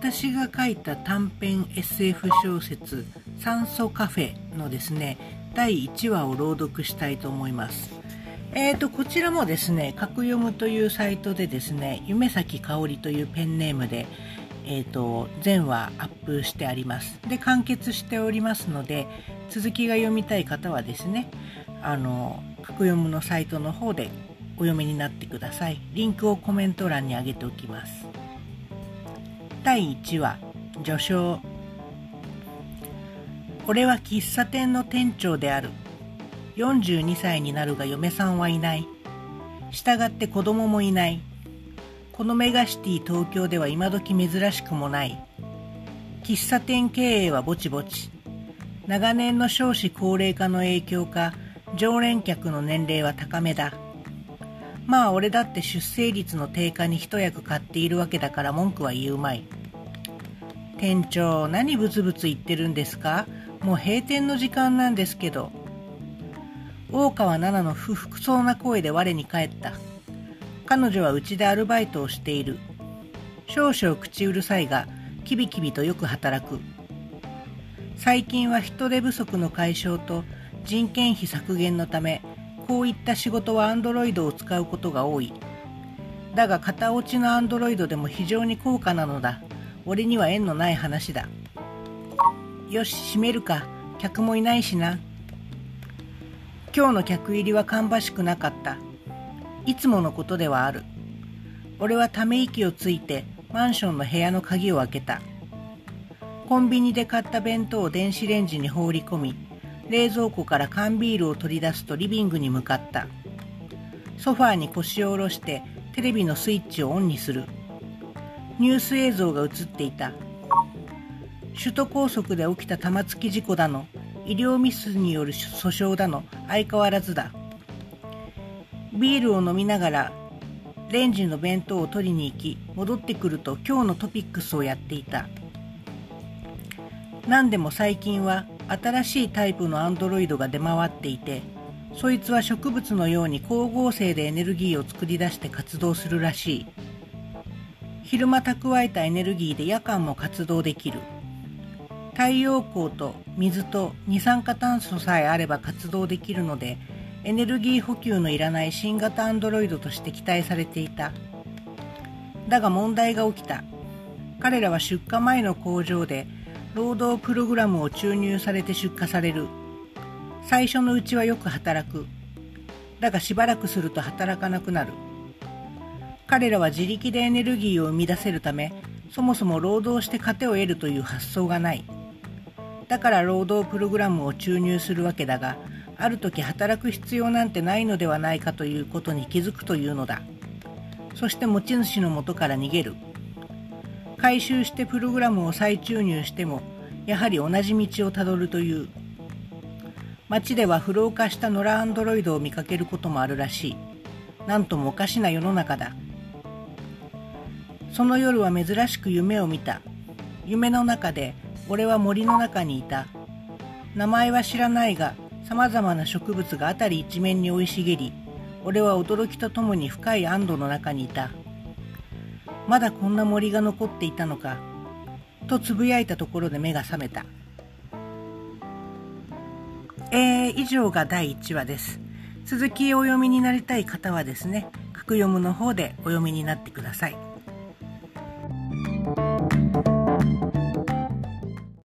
私が書いた短編 SF 小説「酸素カフェ」のですね第1話を朗読したいと思います。えーとこちらもですね格読むというサイトでですね夢咲香織というペンネームでえーと、全話アップしてあります。で完結しておりますので続きが読みたい方はですねあの格読むのサイトの方でお読みになってください。リンクをコメント欄に上げておきます。第1話序章俺は喫茶店の店長である42歳になるが嫁さんはいない従って子供もいないこのメガシティ東京では今時珍しくもない。喫茶店経営はぼちぼち。長年の少子高齢化の影響か、常連客の年齢は高めだ。まあ俺だって出生率の低下に一役買っているわけだから文句は言うまい。店長、何ブツブツ言ってるんですか？もう閉店の時間なんですけど。大川奈々の不服そうな声で我に返った。彼女はうちでアルバイトをしている。少々口うるさいが、キビキビとよく働く。最近は人手不足の解消と人件費削減のため、こういった仕事はアンドロイドを使うことが多い。だが片落ちのアンドロイドでも非常に高価なのだ。俺には縁のない話だ。よし、閉めるか。客もいないしな。今日の客入りは芳しくなかった。いつものことではある。俺はため息をついてマンションの部屋の鍵を開けた。コンビニで買った弁当を電子レンジに放り込み、冷蔵庫から缶ビールを取り出すとリビングに向かった。ソファーに腰を下ろしてテレビのスイッチをオンにする。ニュース映像が映っていた。首都高速で起きた玉突き事故だの、医療ミスによる訴訟だの、相変わらずだ。ビールを飲みながらレンジの弁当を取りに行き戻ってくると今日のトピックスをやっていた何でも最近は新しいタイプのアンドロイドが出回っていてそいつは植物のように光合成でエネルギーを作り出して活動するらしい昼間蓄えたエネルギーで夜間も活動できる。太陽光と水と二酸化炭素さえあれば活動できるのでエネルギー補給のいらない新型アンドロイドとして期待されていた。だが問題が起きた。彼らは出荷前の工場で労働プログラムを注入されて出荷される。最初のうちはよく働く。だがしばらくすると働かなくなる。彼らは自力でエネルギーを生み出せるためそもそも労働して糧を得るという発想がない。だから労働プログラムを注入するわけだがある時働く必要なんてないのではないかということに気づくというのだ。そして持ち主のもとから逃げる。回収してプログラムを再注入してもやはり同じ道をたどるという。街では不老化した野良アンドロイドを見かけることもあるらしい。なんともおかしな世の中だ。その夜は珍しく夢を見た夢の中で俺は森の中にいた名前は知らないが様々な植物が辺り一面に生い茂り、俺は驚きとともに深い安堵の中にいた。まだこんな森が残っていたのか、とつぶやいたところで目が覚めた。えー、以上が第1話です。続きお読みになりたい方はですね、格読むの方でお読みになってください。